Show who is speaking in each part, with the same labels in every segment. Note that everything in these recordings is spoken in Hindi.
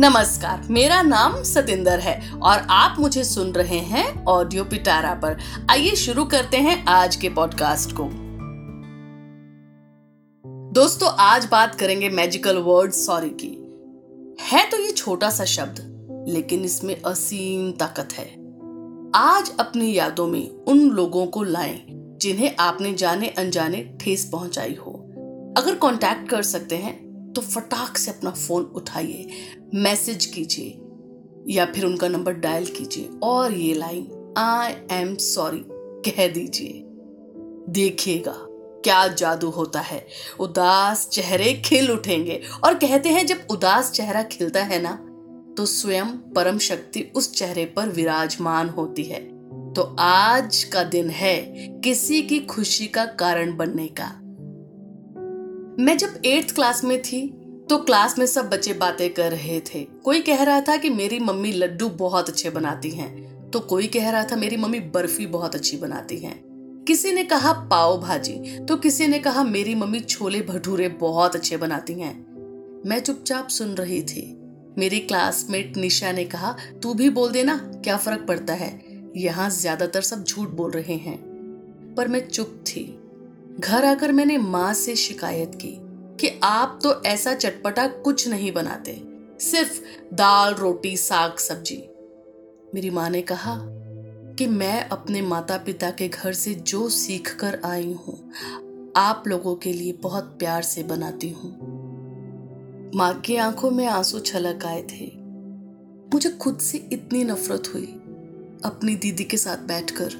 Speaker 1: नमस्कार, मेरा नाम सतिंदर है और आप मुझे सुन रहे हैं ऑडियो पिटारा पर। आइए शुरू करते हैं आज के पॉडकास्ट को। दोस्तों, आज बात करेंगे मैजिकल वर्ड सॉरी की। है तो ये छोटा सा शब्द, लेकिन इसमें असीम ताकत है। आज अपनी यादों में उन लोगों को लाएँ जिन्हें आपने जाने अनजाने ठेस पहुंचाई हो। अगर कांटेक्ट कर सकते हैं तो फटाक से अपना फ़ोन उठाइए, मैसेज कीजिए, या फिर उनका नंबर डायल कीजिए, और ये लाइन आई एम सॉरी कह दीजिए। देखिएगा, क्या जादू होता है। उदास चेहरे खिल उठेंगे। और कहते हैं, जब उदास चेहरा खिलता है ना तो स्वयं परम शक्ति उस चेहरे पर विराजमान होती है। तो आज का दिन है किसी की खुशी का कारण बनने का। मैं जब एट्थ क्लास में थी तो क्लास में सब बच्चे बातें कर रहे थे। कोई कह रहा था कि मेरी मम्मी लड्डू बहुत अच्छे बनाती हैं तो कोई कह रहा था मेरी मम्मी बर्फ़ी बहुत अच्छी बनाती हैं। किसी ने कहा पाव भाजी तो किसी ने कहा मेरी मम्मी छोले भटूरे बहुत अच्छे बनाती हैं। मैं चुपचाप सुन रही थी। मेरी क्लासमेट निशा ने कहा, तू भी बोल देना, क्या फ़र्क पड़ता है? यहाँ ज़्यादातर सब झूठ बोल रहे हैं। पर मैं चुप थी। घर आकर मैंने माँ से शिकायत की कि आप तो ऐसा चटपटा कुछ नहीं बनाते, सिर्फ़ दाल, रोटी, साग, सब्ज़ी। मेरी माँ ने कहा कि मैं अपने माता पिता के घर से जो सीख कर आई हूँ, आप लोगों के लिए बहुत प्यार से बनाती हूँ। माँ की आँखों में आँसू छलक आए थे। मुझे खुद से इतनी नफरत हुई। अपनी दीदी के साथ बैठकर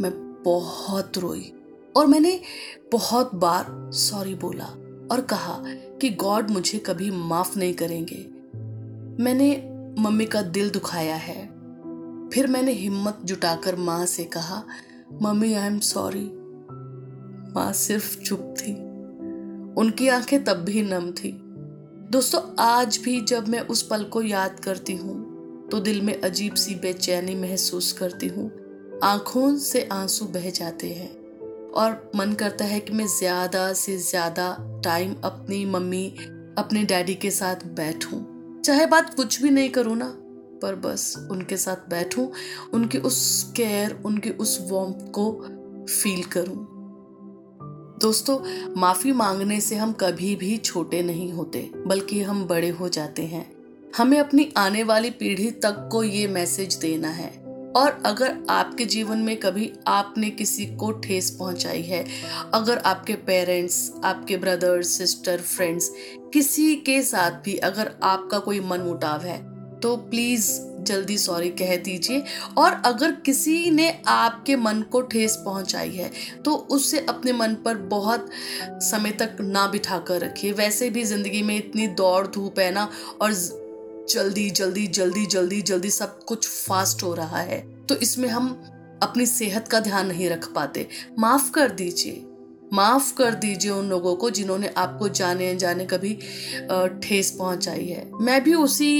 Speaker 1: मैं बहुत रोई। और मैंने बहुत बार सॉरी बोला और कहा कि गॉड मुझे कभी माफ़ नहीं करेंगे। मैंने मम्मी का दिल दुखाया है। फिर मैंने हिम्मत जुटाकर माँ से कहा, मम्मी आई एम सॉरी माँ सिर्फ़ चुप थी। उनकी आँखें तब भी नम थी। दोस्तों, आज भी जब मैं उस पल को याद करती हूँ तो दिल में अजीब सी बेचैनी महसूस करती हूँ। आँखों से आँसू बह जाते हैं। और मन करता है कि मैं ज़्यादा से ज़्यादा टाइम अपनी मम्मी, अपने डैडी के साथ बैठूं। चाहे बात कुछ भी नहीं करूँ ना, पर बस उनके साथ बैठूं, उनकी उस केयर उनकी उस वॉम को फील करूँ। दोस्तों, माफ़ी मांगने से हम कभी भी छोटे नहीं होते, बल्कि हम बड़े हो जाते हैं। हमें अपनी आने वाली पीढ़ी तक को ये मैसेज देना है। और अगर आपके जीवन में कभी आपने किसी को ठेस पहुंचाई है, अगर आपके पेरेंट्स आपके ब्रदर्स सिस्टर फ्रेंड्स किसी के साथ भी अगर आपका कोई मन मुटाव है तो प्लीज़ जल्दी सॉरी कह दीजिए। और अगर किसी ने आपके मन को ठेस पहुंचाई है तो उससे अपने मन पर बहुत समय तक ना बिठा कर रखिए। वैसे भी ज़िंदगी में इतनी दौड़ धूप है ना, और जल्दी जल्दी जल्दी जल्दी जल्दी सब कुछ फास्ट हो रहा है। तो इसमें हम अपनी सेहत का ध्यान नहीं रख पाते। माफ़ कर दीजिए। माफ़ कर दीजिए उन लोगों को जिन्होंने आपको जाने अनजाने कभी ठेस पहुंचाई है। मैं भी उसी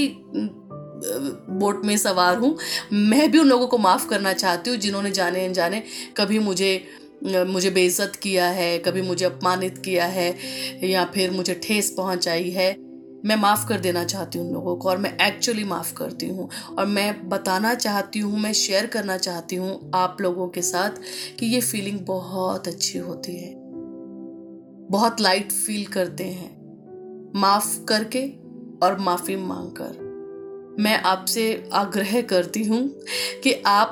Speaker 1: बोट में सवार हूँ। मैं भी उन लोगों को माफ़ करना चाहती हूँ जिन्होंने जाने अनजाने कभी मुझे मुझे बेइज्जत किया है, कभी मुझे अपमानित किया है या फिर मुझे ठेस पहुंचाई है। मैं माफ़ कर देना चाहती हूँ उन लोगों को और मैं एक्चुअली माफ़ करती हूँ। और मैं बताना चाहती हूँ, मैं शेयर करना चाहती हूँ आप लोगों के साथ कि ये फीलिंग बहुत अच्छी होती है। बहुत लाइट फील करते हैं। माफ़ करके और माफ़ी मांग कर। मैं आपसे आग्रह करती हूँ कि आप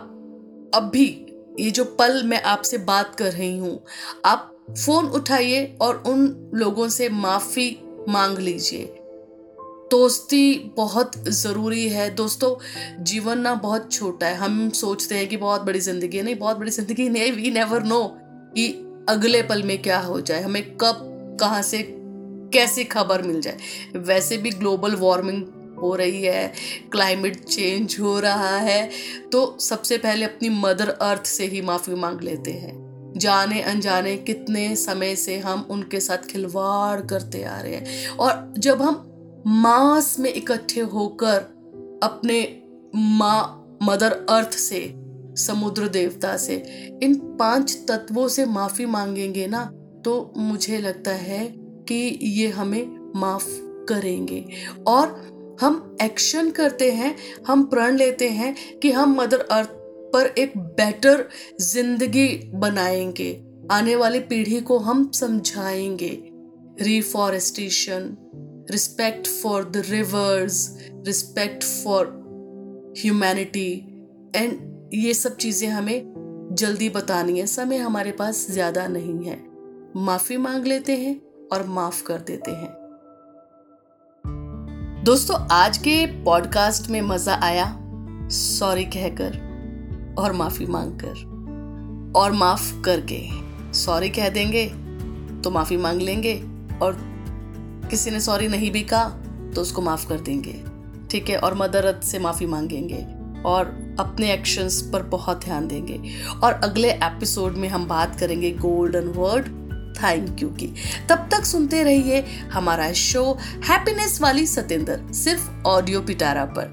Speaker 1: अब भी ये जो पल मैं आपसे बात कर रही हूँ, आप फ़ोन उठाइए और उन लोगों से माफ़ी मांग लीजिए। दोस्ती बहुत ज़रूरी है। दोस्तों, जीवन ना बहुत छोटा है। हम सोचते हैं कि बहुत बड़ी ज़िंदगी है। नहीं, बहुत बड़ी ज़िंदगी नहीं वी नेवर नो कि अगले पल में क्या हो जाए। हमें कब, कहाँ से कैसी खबर मिल जाए। वैसे भी ग्लोबल वार्मिंग हो रही है। क्लाइमेट चेंज हो रहा है। तो सबसे पहले अपनी मदर अर्थ से ही माफ़ी मांग लेते हैं। जाने अनजाने कितने समय से हम उनके साथ खिलवाड़ करते आ रहे हैं। और जब हम मास में इकट्ठे होकर अपने माँ, मदर अर्थ से, समुद्र देवता से, इन पाँच तत्वों से माफ़ी मांगेंगे ना तो मुझे लगता है कि ये हमें माफ़ करेंगे। और हम एक्शन करते हैं, हम प्रण लेते हैं कि हम मदर अर्थ पर एक बेटर ज़िंदगी बनाएँगे। आने वाली पीढ़ी को हम समझाएँगे। Reforestation respect for the rivers respect for humanity and ये सब चीज़ें हमें जल्दी बतानी है। समय हमारे पास ज़्यादा नहीं है। माफ़ी मांग लेते हैं और माफ़ कर देते हैं। दोस्तों, आज के पॉडकास्ट में मज़ा आया। सॉरी कहकर और माफ़ी मांगकर। और माफ़ करके। सॉरी कह देंगे तो माफ़ी मांग लेंगे और किसी ने सॉरी नहीं भी कहा तो उसको माफ़ कर देंगे। ठीक है? और मदरत से माफ़ी मांगेंगे। और अपने एक्शंस पर बहुत ध्यान देंगे। और अगले एपिसोड में हम बात करेंगे गोल्डन वर्ड थैंक यू की। तब तक सुनते रहिए हमारा शो हैप्पीनेस वाली सतेंद्र, सिर्फ़ ऑडियो पिटारा पर।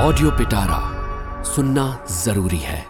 Speaker 2: ऑडियो पिटारा सुनना ज़रूरी है।